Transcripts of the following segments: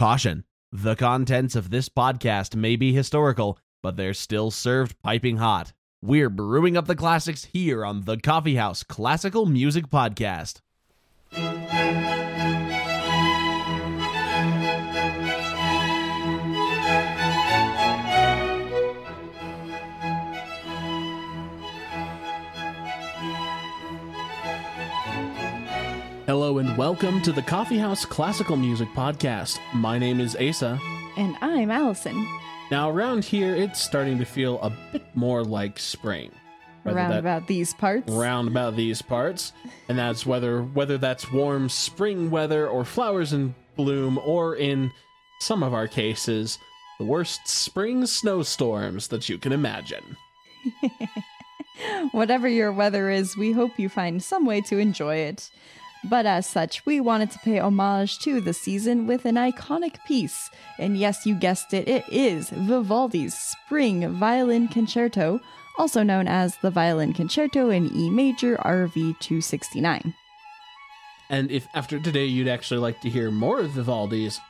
Caution the contents of this podcast may be historical, but they're still served piping hot. We're brewing up the classics here on the Coffee House Classical Music Podcast. Hello and welcome to the Coffee House Classical Music Podcast. My name is Asa. And I'm Allison. Now, around here, it's starting to feel a bit more like spring. Around about these parts. Round about these parts, and that's whether whether that's warm spring weather or flowers in bloom, or in some of our cases, the worst spring snowstorms that you can imagine. Whatever your weather is, we hope you find some way to enjoy it. But as such, we wanted to pay homage to the season with an iconic piece. And yes, you guessed it, it is Vivaldi's Spring Violin Concerto, also known as the Violin Concerto in E major RV 269. And if after today you'd actually like to hear more of Vivaldi's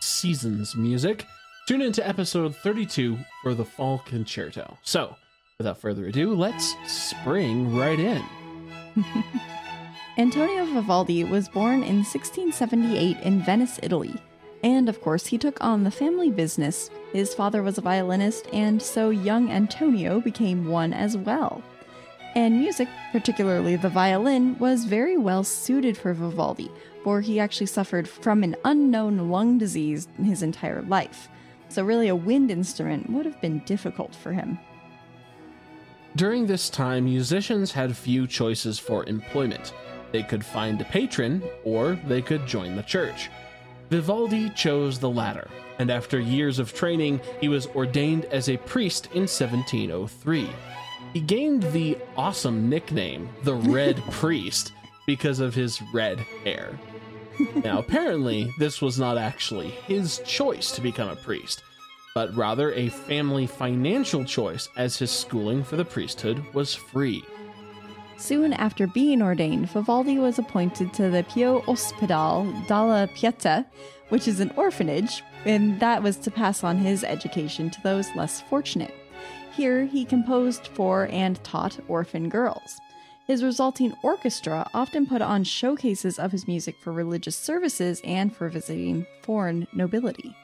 seasons music, tune into episode 32 for the Fall Concerto. So, without further ado, let's spring right in. Antonio Vivaldi was born in 1678 in Venice, Italy. And of course, he took on the family business. His father was a violinist, and so young Antonio became one as well. And music, particularly the violin, was very well suited for Vivaldi, for he actually suffered from an unknown lung disease his entire life. So, really, a wind instrument would have been difficult for him. During this time, musicians had few choices for employment. They could find a patron, or they could join the church. Vivaldi chose the latter, and after years of training, he was ordained as a priest in 1703. He gained the awesome nickname, the Red Priest, because of his red hair. Now, apparently, this was not actually his choice to become a priest, but rather a family financial choice as his schooling for the priesthood was free. Soon after being ordained, Vivaldi was appointed to the Pio Ospedale della Pieta, which is an orphanage, and that was to pass on his education to those less fortunate. Here, he composed for and taught orphan girls. His resulting orchestra often put on showcases of his music for religious services and for visiting foreign nobility.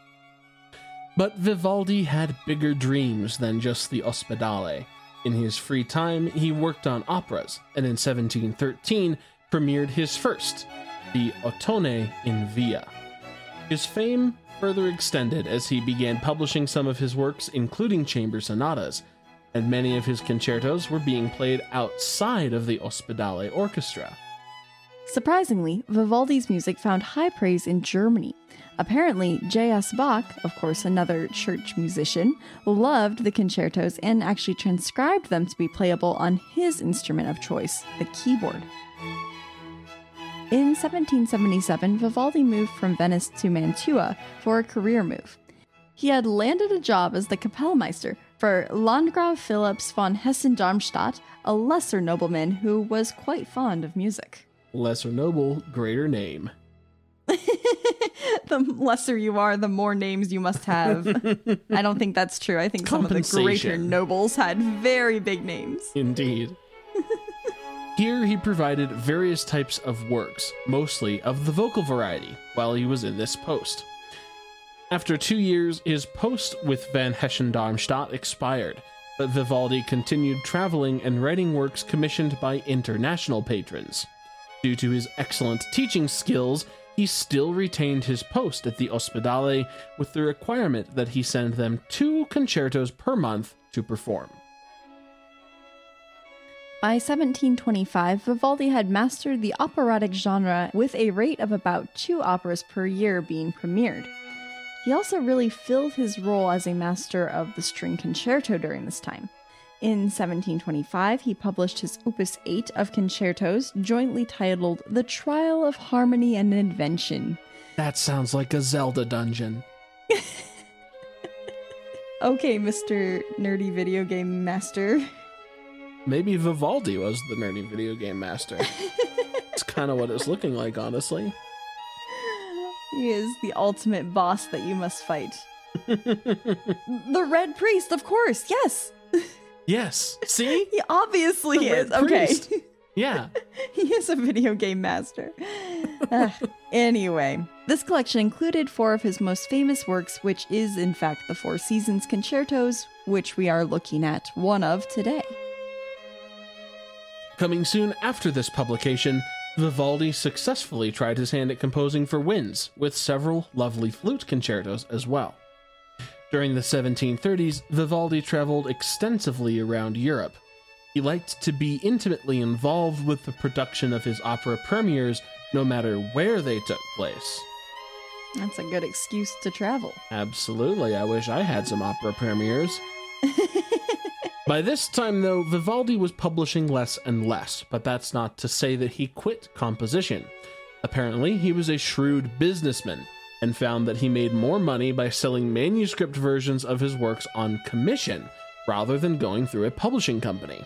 But Vivaldi had bigger dreams than just the Ospedale. In his free time, he worked on operas, and in 1713 premiered his first, the Ottone in Villa. His fame further extended as he began publishing some of his works, including chamber sonatas, and many of his concertos were being played outside of the Ospedale orchestra. Surprisingly, Vivaldi's music found high praise in Germany, Apparently, J.S. Bach, of course another church musician, loved the concertos and actually transcribed them to be playable on his instrument of choice, the keyboard. In 1777, Vivaldi moved from Venice to Mantua for a career move. He had landed a job as the Kapellmeister for Landgrave Philips von Hessen-Darmstadt, a lesser nobleman who was quite fond of music. Lesser noble, greater name. the lesser you are, the more names you must have. I don't think that's true. I think some of the greater nobles had very big names. Indeed. Here he provided various types of works, mostly of the vocal variety, while he was in this post. After two years, his post with Van Hessen Darmstadt expired, but Vivaldi continued traveling and writing works commissioned by international patrons. Due to his excellent teaching skills, he still retained his post at the Ospedale with the requirement that he send them two concertos per month to perform. By 1725, Vivaldi had mastered the operatic genre with a rate of about two operas per year being premiered. He also really filled his role as a master of the string concerto during this time. In 1725, he published his Opus 8 of concertos, jointly titled The Trial of Harmony and Invention. That sounds like a Zelda dungeon. okay, Mr. Nerdy Video Game Master. Maybe Vivaldi was the nerdy video game master. it's kind of what it's looking like, honestly. He is the ultimate boss that you must fight. the Red Priest, of course. Yes. Yes. See? He obviously is. Okay. Yeah. he is a video game master. Ugh. anyway, this collection included four of his most famous works, which is, in fact, the Four Seasons concertos, which we are looking at one of today. Coming soon after this publication, Vivaldi successfully tried his hand at composing for winds, with several lovely flute concertos as well. During the 1730s, Vivaldi traveled extensively around Europe. He liked to be intimately involved with the production of his opera premieres, no matter where they took place. That's a good excuse to travel. Absolutely, I wish I had some opera premieres. By this time, though, Vivaldi was publishing less and less, but that's not to say that he quit composition. Apparently, he was a shrewd businessman and found that he made more money by selling manuscript versions of his works on commission rather than going through a publishing company.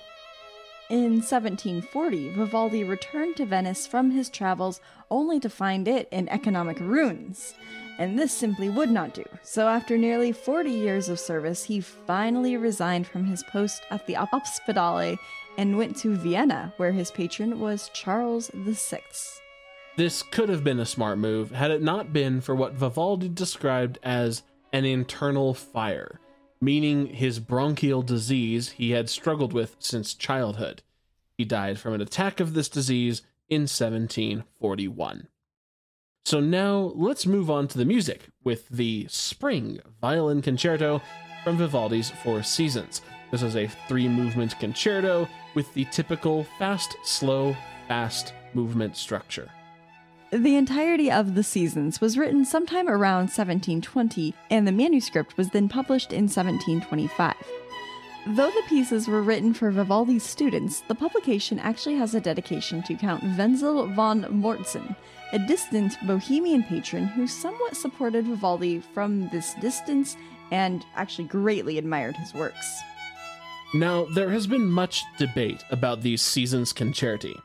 In 1740, Vivaldi returned to Venice from his travels only to find it in economic ruins. And this simply would not do. So, after nearly 40 years of service, he finally resigned from his post at the Ospedale and went to Vienna, where his patron was Charles VI. This could have been a smart move had it not been for what Vivaldi described as an internal fire, meaning his bronchial disease he had struggled with since childhood. He died from an attack of this disease in 1741. So now let's move on to the music with the Spring Violin Concerto from Vivaldi's Four Seasons. This is a three movement concerto with the typical fast, slow, fast movement structure. The entirety of The Seasons was written sometime around 1720, and the manuscript was then published in 1725. Though the pieces were written for Vivaldi's students, the publication actually has a dedication to Count Wenzel von Morzin, a distant Bohemian patron who somewhat supported Vivaldi from this distance and actually greatly admired his works. Now, there has been much debate about these seasons concerti.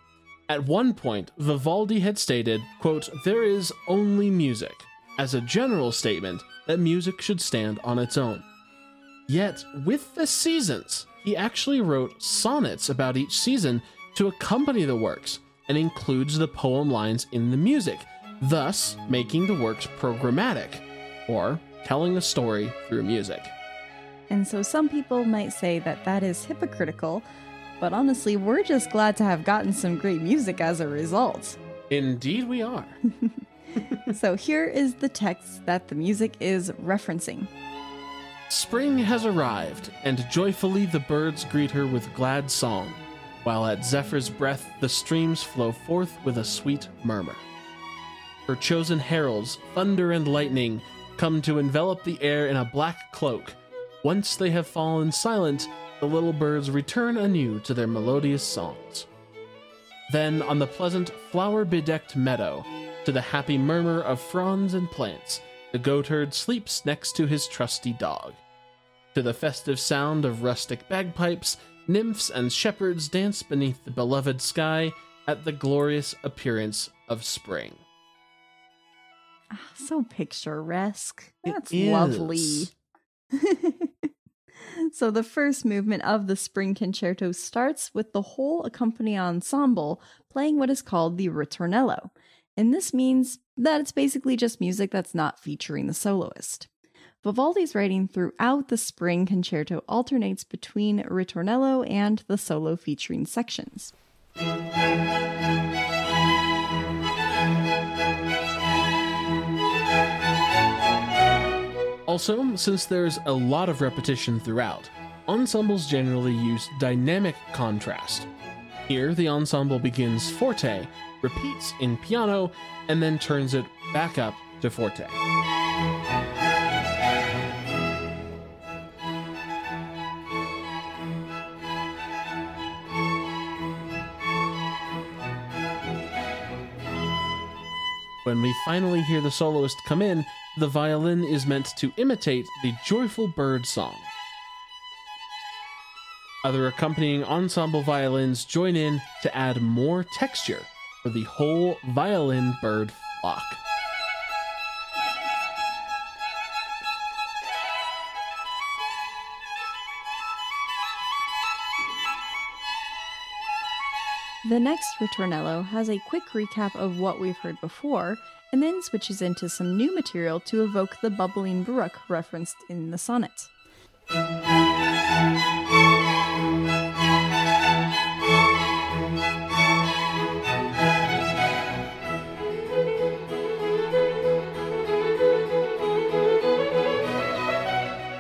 At one point, Vivaldi had stated, quote, there is only music, as a general statement that music should stand on its own. Yet, with the seasons, he actually wrote sonnets about each season to accompany the works and includes the poem lines in the music, thus making the works programmatic, or telling a story through music. And so some people might say that that is hypocritical, but honestly, we're just glad to have gotten some great music as a result. Indeed, we are. so here is the text that the music is referencing. Spring has arrived, and joyfully the birds greet her with glad song, while at Zephyr's breath the streams flow forth with a sweet murmur. Her chosen heralds, thunder and lightning, come to envelop the air in a black cloak. Once they have fallen silent, the little birds return anew to their melodious songs. Then, on the pleasant, flower bedecked meadow, to the happy murmur of fronds and plants, the goatherd sleeps next to his trusty dog. To the festive sound of rustic bagpipes, nymphs and shepherds dance beneath the beloved sky at the glorious appearance of spring. Ah, so picturesque. That's lovely. so the first movement of the spring concerto starts with the whole accompanying ensemble playing what is called the ritornello. And this means that it's basically just music that's not featuring the soloist. Vivaldi's writing throughout the spring concerto alternates between ritornello and the solo featuring sections. Also, since there's a lot of repetition throughout, ensembles generally use dynamic contrast. Here, the ensemble begins forte, repeats in piano, and then turns it back up to forte. When we finally hear the soloist come in, the violin is meant to imitate the joyful bird song. Other accompanying ensemble violins join in to add more texture for the whole violin bird flock. The next ritornello has a quick recap of what we've heard before and then switches into some new material to evoke the bubbling brook referenced in the sonnet.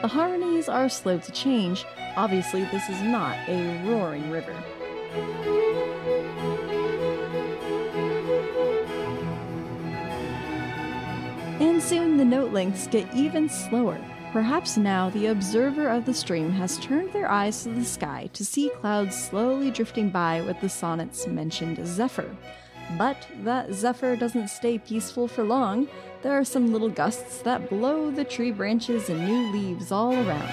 The harmonies are slow to change. Obviously, this is not a roaring river. And soon the note lengths get even slower. Perhaps now the observer of the stream has turned their eyes to the sky to see clouds slowly drifting by with the sonnet's mentioned zephyr. But that zephyr doesn't stay peaceful for long. There are some little gusts that blow the tree branches and new leaves all around.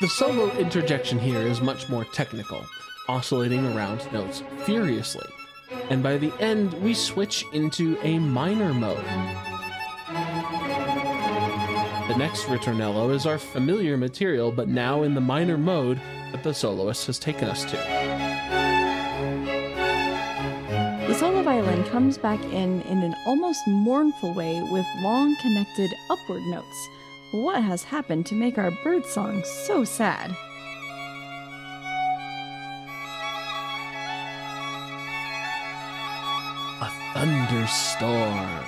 The solo interjection here is much more technical, oscillating around notes furiously, and by the end, we switch into a minor mode. The next ritornello is our familiar material, but now in the minor mode that the soloist has taken us to. The solo violin comes back in in an almost mournful way with long connected upward notes. What has happened to make our bird song so sad? A thunderstorm.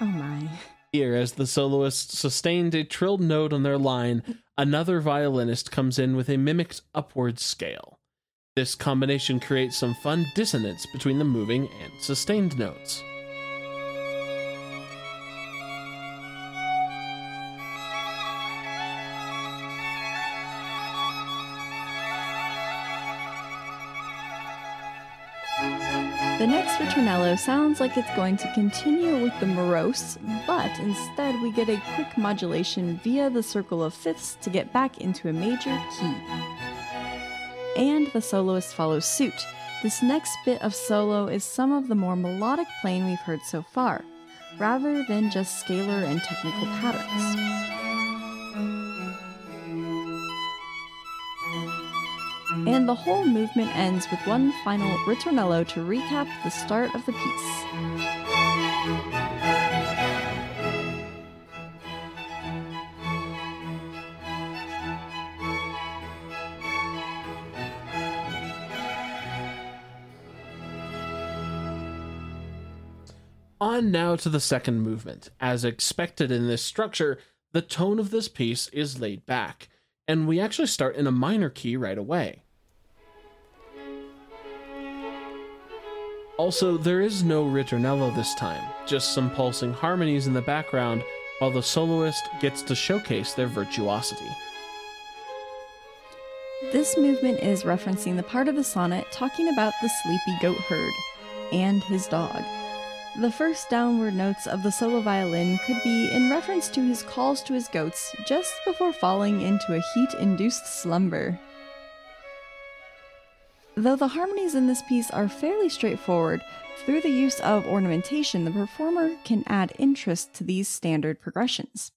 Oh my. Here, as the soloist sustained a trilled note on their line, another violinist comes in with a mimicked upward scale. This combination creates some fun dissonance between the moving and sustained notes. Ritornello sounds like it's going to continue with the morose, but instead we get a quick modulation via the circle of fifths to get back into a major key. And the soloist follows suit. This next bit of solo is some of the more melodic playing we've heard so far, rather than just scalar and technical patterns. And the whole movement ends with one final ritornello to recap the start of the piece. On now to the second movement. As expected in this structure, the tone of this piece is laid back, and we actually start in a minor key right away. Also, there is no ritornello this time, just some pulsing harmonies in the background while the soloist gets to showcase their virtuosity. This movement is referencing the part of the sonnet talking about the sleepy goat herd and his dog. The first downward notes of the solo violin could be in reference to his calls to his goats just before falling into a heat induced slumber. Though the harmonies in this piece are fairly straightforward, through the use of ornamentation, the performer can add interest to these standard progressions.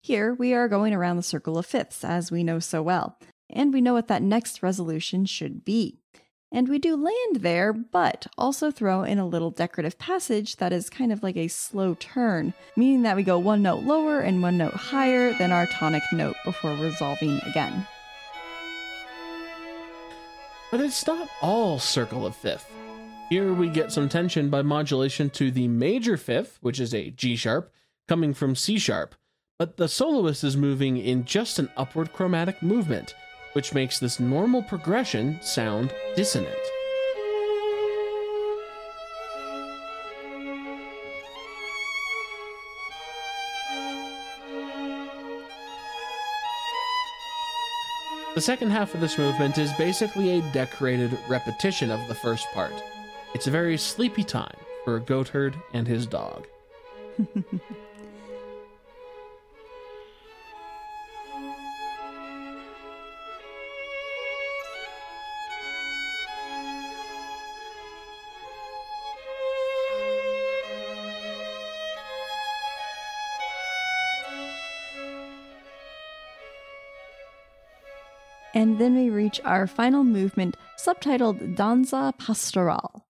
Here, we are going around the circle of fifths, as we know so well, and we know what that next resolution should be. And we do land there, but also throw in a little decorative passage that is kind of like a slow turn, meaning that we go one note lower and one note higher than our tonic note before resolving again. But it's not all circle of fifth. Here we get some tension by modulation to the major fifth, which is a G sharp, coming from C sharp, but the soloist is moving in just an upward chromatic movement, which makes this normal progression sound dissonant. The second half of this movement is basically a decorated repetition of the first part. It's a very sleepy time for a goat herd and his dog. And then we reach our final movement, subtitled Danza Pastoral.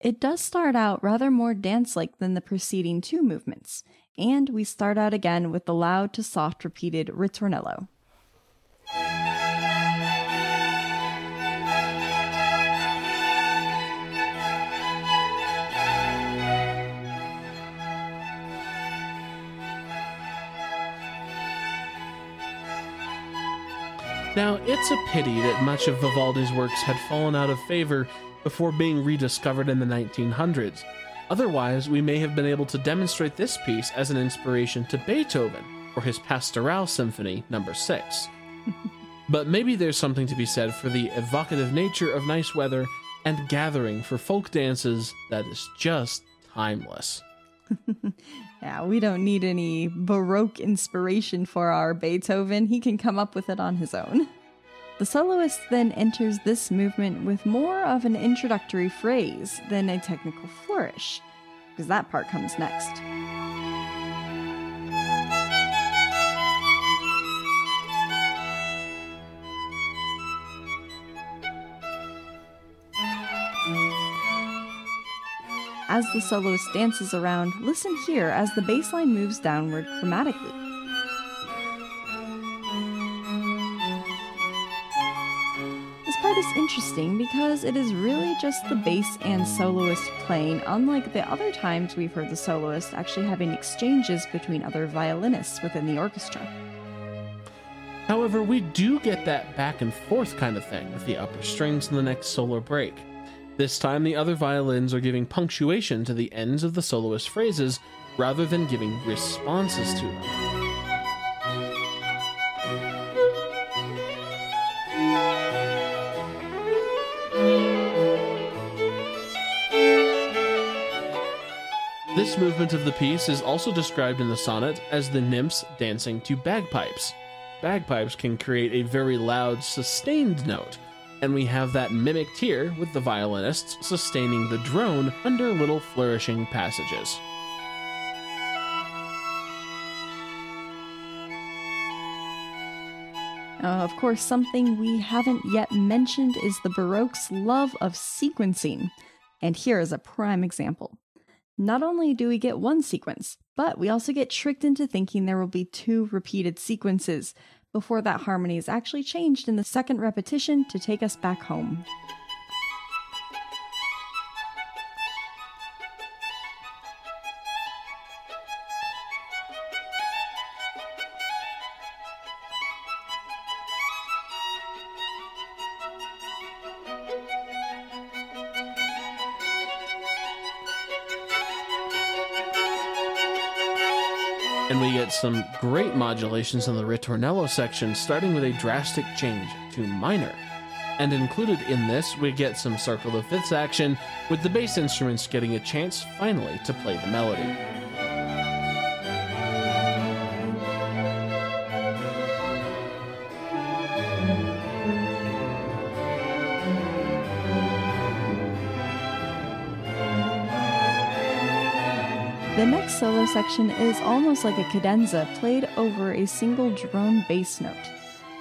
It does start out rather more dance like than the preceding two movements, and we start out again with the loud to soft repeated ritornello. Now, it's a pity that much of Vivaldi's works had fallen out of favor before being rediscovered in the 1900s. Otherwise, we may have been able to demonstrate this piece as an inspiration to Beethoven for his Pastoral Symphony number 6. but maybe there's something to be said for the evocative nature of nice weather and gathering for folk dances that is just timeless. Yeah, we don't need any Baroque inspiration for our Beethoven. He can come up with it on his own. The soloist then enters this movement with more of an introductory phrase than a technical flourish, because that part comes next. As the soloist dances around, listen here as the bass line moves downward chromatically. This part is interesting because it is really just the bass and soloist playing, unlike the other times we've heard the soloist actually having exchanges between other violinists within the orchestra. However, we do get that back and forth kind of thing with the upper strings in the next solo break. This time, the other violins are giving punctuation to the ends of the soloist's phrases rather than giving responses to them. This movement of the piece is also described in the sonnet as the nymphs dancing to bagpipes. Bagpipes can create a very loud, sustained note, and we have that mimicked here with the violinists sustaining the drone under little flourishing passages. Uh, of course, something we haven't yet mentioned is the Baroque's love of sequencing, and here is a prime example. Not only do we get one sequence, but we also get tricked into thinking there will be two repeated sequences, before that harmony is actually changed in the second repetition to take us back home. And we get some great modulations in the ritornello section, starting with a drastic change to minor. And included in this, we get some circle of fifths action, with the bass instruments getting a chance finally to play the melody. The next solo section is almost like a cadenza played over a single drone bass note.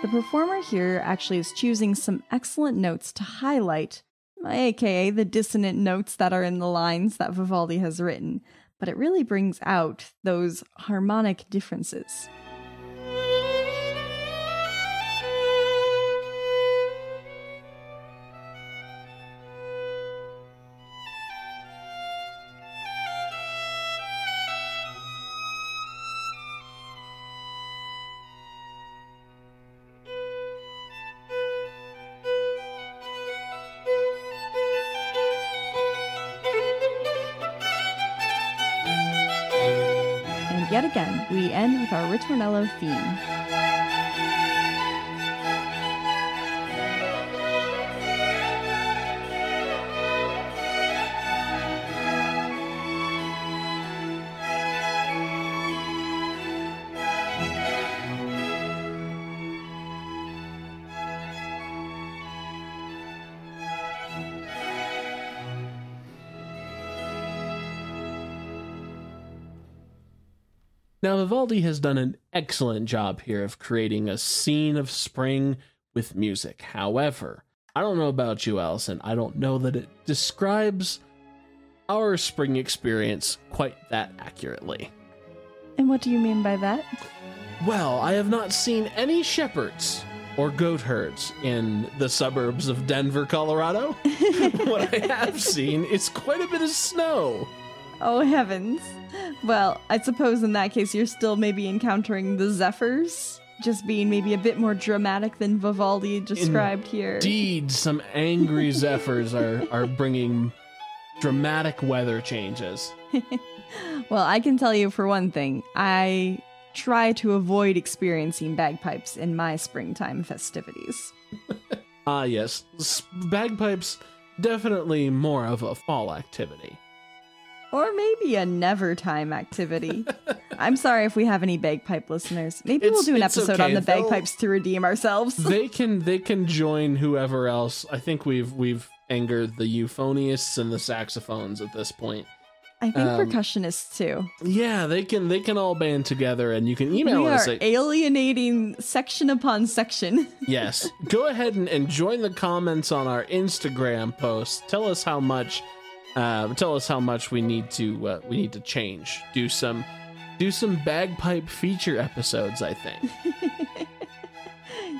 The performer here actually is choosing some excellent notes to highlight, aka the dissonant notes that are in the lines that Vivaldi has written, but it really brings out those harmonic differences. Yet again, we end with our ritornello theme. Vivaldi has done an excellent job here of creating a scene of spring with music. However, I don't know about you, Allison. I don't know that it describes our spring experience quite that accurately. And what do you mean by that? Well, I have not seen any shepherds or goat herds in the suburbs of Denver, Colorado. what I have seen is quite a bit of snow. Oh heavens. Well, I suppose in that case you're still maybe encountering the zephyrs, just being maybe a bit more dramatic than Vivaldi described here. Indeed, some angry zephyrs are, are bringing dramatic weather changes. Well, I can tell you for one thing, I try to avoid experiencing bagpipes in my springtime festivities. Ah, yes, bagpipes definitely more of a fall activity. Or maybe a never time activity. I'm sorry if we have any bagpipe listeners. Maybe we'll do an episode okay, on the they'll- bagpipes to redeem ourselves. they can they can join whoever else. I think we've we've angered the euphonists and the saxophones at this point. I think um, percussionists too. Yeah, they can they can all band together and you can email we us are at alienating section upon section. Yes. Go ahead and, and join the comments on our Instagram post. Tell us how much uh, tell us how much we need to uh, we need to change. Do some do some bagpipe feature episodes, I think.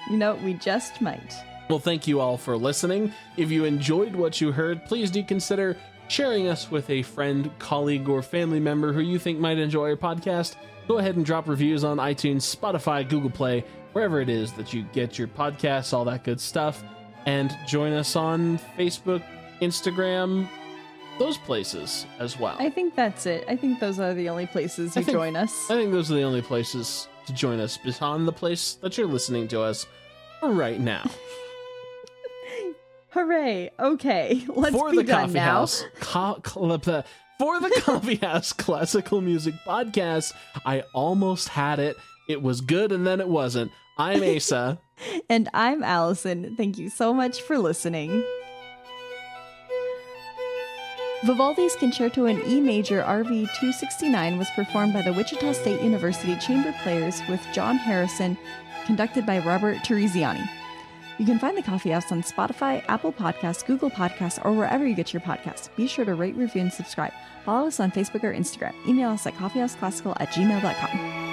you know, we just might. well, thank you all for listening. If you enjoyed what you heard, please do consider sharing us with a friend, colleague, or family member who you think might enjoy our podcast. Go ahead and drop reviews on iTunes, Spotify, Google Play, wherever it is that you get your podcasts, all that good stuff. And join us on Facebook, Instagram, those places as well. I think that's it. I think those are the only places you think- join us. I think those are the only places to join us beyond the place that you're listening to us right now. Hooray! Okay, let's for be the done coffee now. house co- cl- for the coffee house classical music podcast i almost had it it was good and then it wasn't i'm asa And I'm Allison. Thank you so much for listening. Vivaldi's Concerto in E major RV 269 was performed by the Wichita State University Chamber Players with John Harrison, conducted by Robert Turizziani. You can find the Coffee House on Spotify, Apple Podcasts, Google Podcasts, or wherever you get your podcasts. Be sure to rate, review, and subscribe. Follow us on Facebook or Instagram. Email us at coffeehouseclassical at gmail.com.